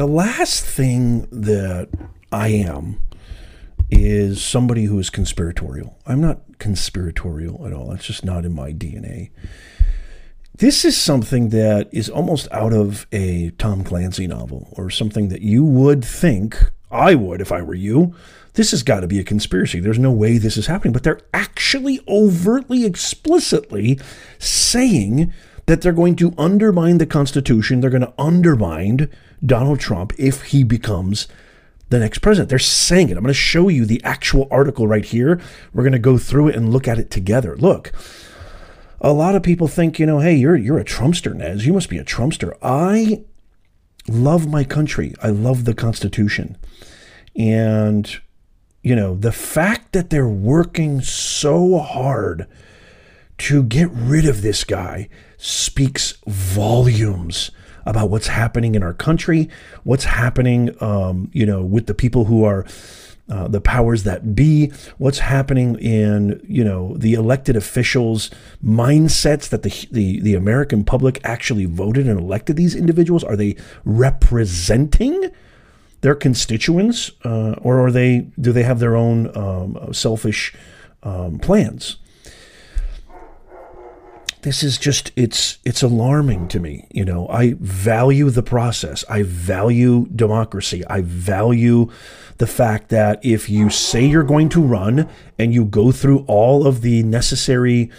the last thing that I am is somebody who is conspiratorial. I'm not conspiratorial at all. That's just not in my DNA. This is something that is almost out of a Tom Clancy novel or something that you would think, I would if I were you. This has got to be a conspiracy. There's no way this is happening. But they're actually overtly, explicitly saying that they're going to undermine the Constitution. They're going to undermine Donald Trump if he becomes the next president. They're saying it. I'm going to show you the actual article right here. We're going to go through it and look at it together. Look, a lot of people think, you know, hey, you're you're a Trumpster, Nez. You must be a Trumpster. I love my country. I love the Constitution. And you know, the fact that they're working so hard to get rid of this guy speaks volumes about what's happening in our country, what's happening, um, you know, with the people who are uh, the powers that be, what's happening in you know the elected officials' mindsets that the, the the American public actually voted and elected these individuals. Are they representing their constituents, uh, or are they do they have their own um, selfish um, plans? This is just it's it's alarming to me you know. I value the process. I value democracy. I value the fact that if you say you're going to run and you go through all of the necessary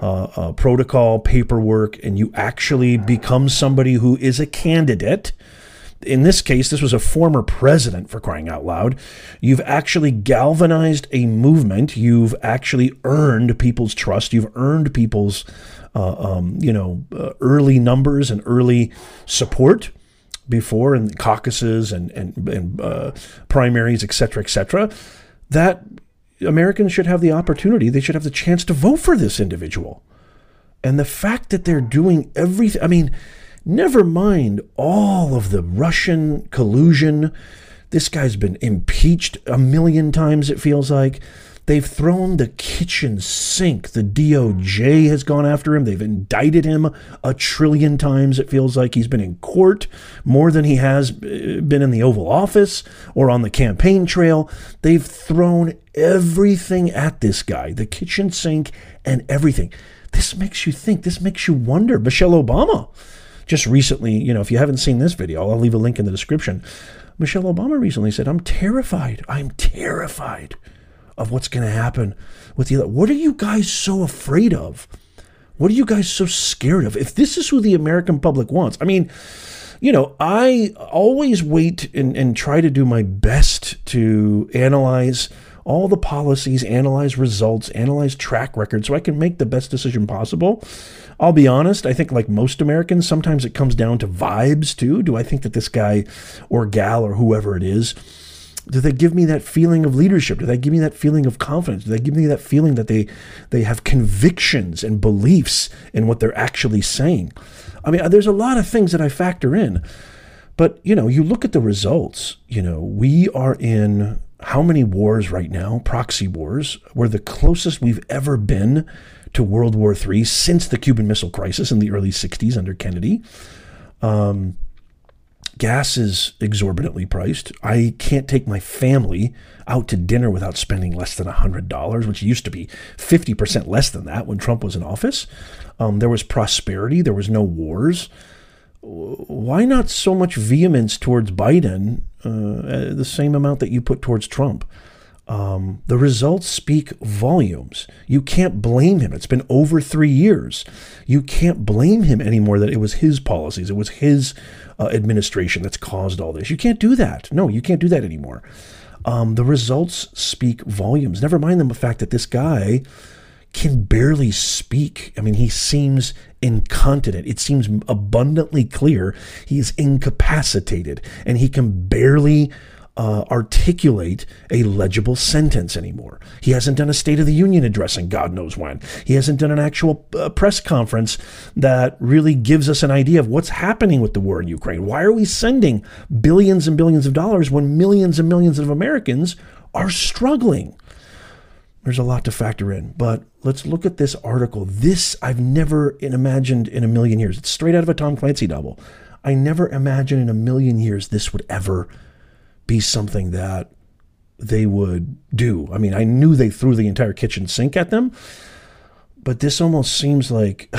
uh, uh, protocol paperwork and you actually become somebody who is a candidate in this case, this was a former president for crying out loud. You've actually galvanized a movement. You've actually earned people's trust. You've earned people's uh, um, you know, uh, early numbers and early support before in caucuses and, and, and uh, primaries, et cetera, et cetera, that Americans should have the opportunity, they should have the chance to vote for this individual. And the fact that they're doing everything, I mean, never mind all of the Russian collusion. This guy's been impeached a million times, it feels like. They've thrown the kitchen sink. The DOJ has gone after him. They've indicted him a trillion times. It feels like he's been in court more than he has uh, been in the Oval Office or on the campaign trail. They've thrown everything at this guy the kitchen sink and everything. This makes you think, this makes you wonder. Michelle Obama just recently, you know, if you haven't seen this video, I'll leave a link in the description. Michelle Obama recently said, I'm terrified. I'm terrified of what's going to happen with the What are you guys so afraid of? What are you guys so scared of? If this is who the American public wants, I mean, you know, I always wait and, and try to do my best to analyze all the policies, analyze results, analyze track record so I can make the best decision possible. I'll be honest, I think like most Americans, sometimes it comes down to vibes too. Do I think that this guy or gal or whoever it is do they give me that feeling of leadership? Do they give me that feeling of confidence? Do they give me that feeling that they they have convictions and beliefs in what they're actually saying? I mean, there's a lot of things that I factor in. But, you know, you look at the results, you know, we are in how many wars right now, proxy wars. We're the closest we've ever been to World War III since the Cuban Missile Crisis in the early 60s under Kennedy. Um, Gas is exorbitantly priced. I can't take my family out to dinner without spending less than $100, which used to be 50% less than that when Trump was in office. Um, there was prosperity, there was no wars. Why not so much vehemence towards Biden, uh, the same amount that you put towards Trump? Um, the results speak volumes. You can't blame him. It's been over three years. You can't blame him anymore that it was his policies, it was his uh, administration that's caused all this. You can't do that. No, you can't do that anymore. Um, the results speak volumes. Never mind the fact that this guy can barely speak. I mean, he seems incontinent. It seems abundantly clear he is incapacitated and he can barely uh, articulate a legible sentence anymore. He hasn't done a State of the Union address in God knows when. He hasn't done an actual uh, press conference that really gives us an idea of what's happening with the war in Ukraine. Why are we sending billions and billions of dollars when millions and millions of Americans are struggling? There's a lot to factor in, but let's look at this article. This I've never imagined in a million years. It's straight out of a Tom Clancy novel. I never imagined in a million years this would ever be something that they would do. I mean, I knew they threw the entire kitchen sink at them, but this almost seems like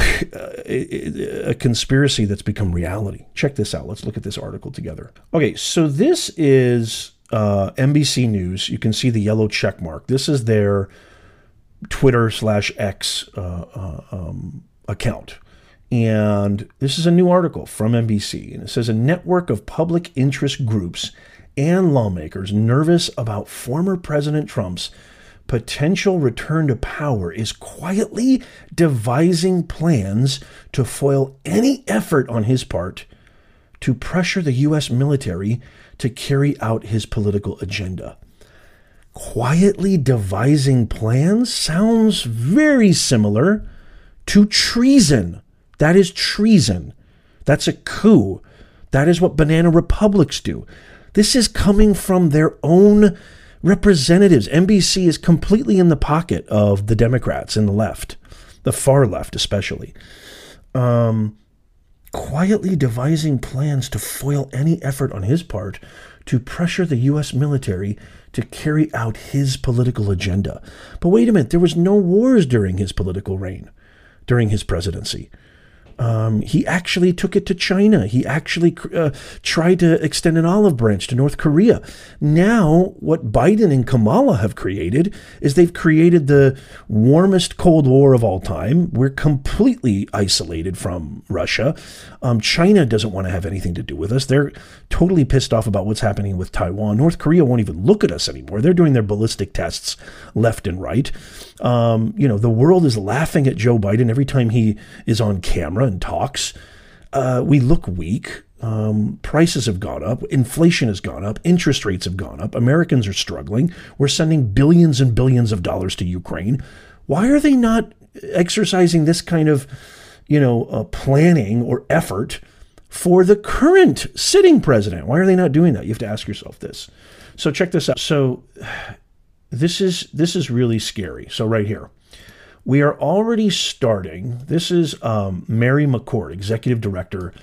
a conspiracy that's become reality. Check this out. Let's look at this article together. Okay, so this is uh, NBC News. You can see the yellow check mark. This is their Twitter slash X uh, uh, um, account. And this is a new article from NBC. And it says a network of public interest groups and lawmakers nervous about former President Trump's potential return to power is quietly devising plans to foil any effort on his part to pressure the U.S. military to carry out his political agenda. Quietly devising plans sounds very similar to treason. That is treason. That's a coup. That is what banana republics do. This is coming from their own representatives. NBC is completely in the pocket of the Democrats and the left, the far left especially. Um, quietly devising plans to foil any effort on his part to pressure the U.S. military to carry out his political agenda. But wait a minute, there was no wars during his political reign, during his presidency. Um, he actually took it to China. He actually uh, tried to extend an olive branch to North Korea. Now, what Biden and Kamala have created is they've created the warmest Cold War of all time. We're completely isolated from Russia. Um, China doesn't want to have anything to do with us. They're totally pissed off about what's happening with Taiwan. North Korea won't even look at us anymore. They're doing their ballistic tests left and right. Um, you know, the world is laughing at Joe Biden every time he is on camera talks. Uh, we look weak. Um, prices have gone up. Inflation has gone up. Interest rates have gone up. Americans are struggling. We're sending billions and billions of dollars to Ukraine. Why are they not exercising this kind of, you know, uh, planning or effort for the current sitting president? Why are they not doing that? You have to ask yourself this. So check this out. So this is this is really scary. So right here, we are already starting. This is um, Mary McCord, executive director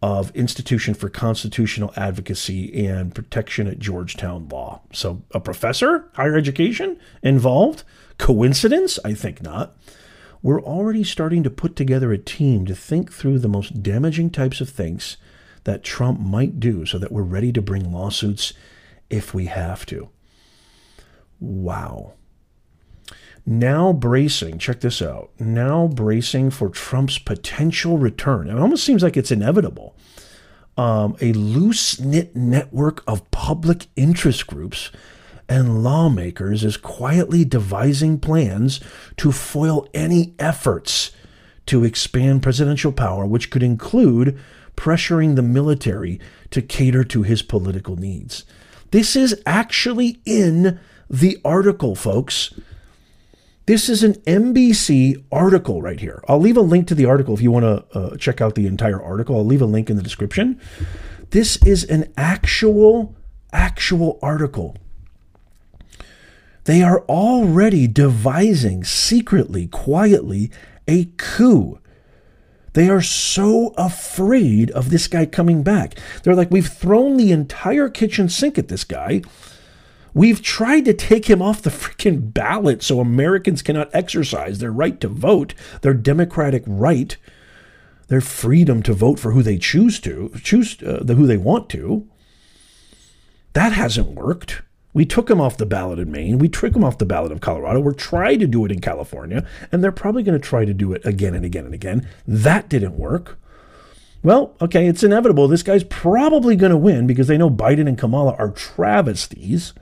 of Institution for Constitutional Advocacy and Protection at Georgetown Law. So a professor, higher education involved. Coincidence? I think not. We're already starting to put together a team to think through the most damaging types of things that Trump might do so that we're ready to bring lawsuits if we have to. Wow. Now bracing, check this out. Now bracing for Trump's potential return. It almost seems like it's inevitable. Um, a loose knit network of public interest groups and lawmakers is quietly devising plans to foil any efforts to expand presidential power, which could include pressuring the military to cater to his political needs. This is actually in the article, folks. This is an NBC article right here. I'll leave a link to the article if you want to uh, check out the entire article. I'll leave a link in the description. This is an actual, actual article. They are already devising secretly, quietly, a coup. They are so afraid of this guy coming back. They're like, we've thrown the entire kitchen sink at this guy. We've tried to take him off the freaking ballot so Americans cannot exercise their right to vote, their democratic right, their freedom to vote for who they choose to, choose uh, the who they want to. That hasn't worked. We took him off the ballot in Maine. We took him off the ballot of Colorado. We're trying to do it in California, and they're probably going to try to do it again and again and again. That didn't work. Well, okay, it's inevitable. This guy's probably going to win because they know Biden and Kamala are travesties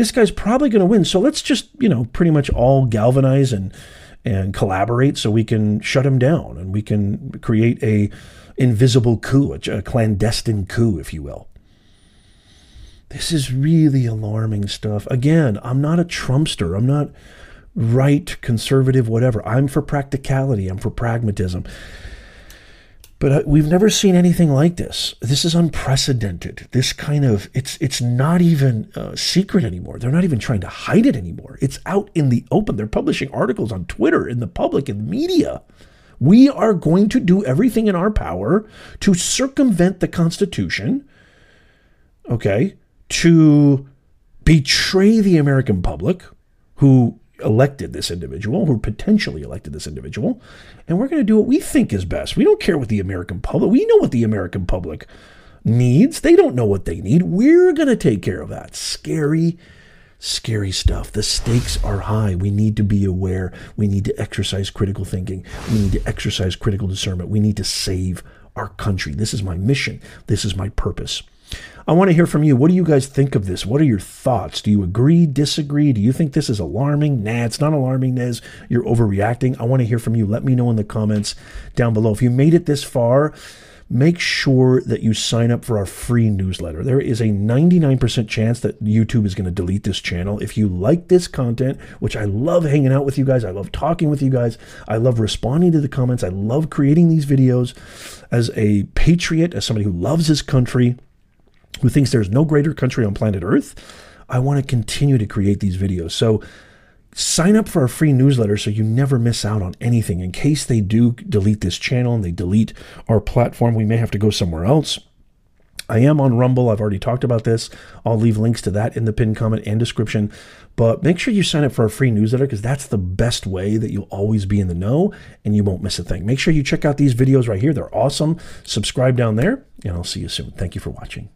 this guy's probably going to win. So let's just, you know, pretty much all galvanize and and collaborate so we can shut him down and we can create a invisible coup, a clandestine coup, if you will. This is really alarming stuff. Again, I'm not a Trumpster. I'm not right, conservative, whatever. I'm for practicality. I'm for pragmatism. But uh, we've never seen anything like this. This is unprecedented. This kind of it's it's not even uh, secret anymore. They're not even trying to hide it anymore. It's out in the open. They're publishing articles on Twitter in the public in the media. We are going to do everything in our power to circumvent the Constitution, okay, to betray the American public who elected this individual, who potentially elected this individual, and we're going to do what we think is best. We don't care what the American public, we know what the American public needs. They don't know what they need. We're going to take care of that. Scary, scary stuff. The stakes are high. We need to be aware. We need to exercise critical thinking. We need to exercise critical discernment. We need to save our country. This is my mission. This is my purpose. I want to hear from you. What do you guys think of this? What are your thoughts? Do you agree, disagree? Do you think this is alarming? Nah, it's not alarming, Nez. You're overreacting. I want to hear from you. Let me know in the comments down below. If you made it this far, make sure that you sign up for our free newsletter. There is a 99% chance that YouTube is going to delete this channel. If you like this content, which I love hanging out with you guys, I love talking with you guys, I love responding to the comments, I love creating these videos as a patriot, as somebody who loves his country, who thinks there's no greater country on planet Earth. I want to continue to create these videos. So sign up for our free newsletter so you never miss out on anything. In case they do delete this channel and they delete our platform, we may have to go somewhere else. I am on Rumble. I've already talked about this. I'll leave links to that in the pinned comment and description. But make sure you sign up for our free newsletter because that's the best way that you'll always be in the know and you won't miss a thing. Make sure you check out these videos right here. They're awesome. Subscribe down there, and I'll see you soon. Thank you for watching.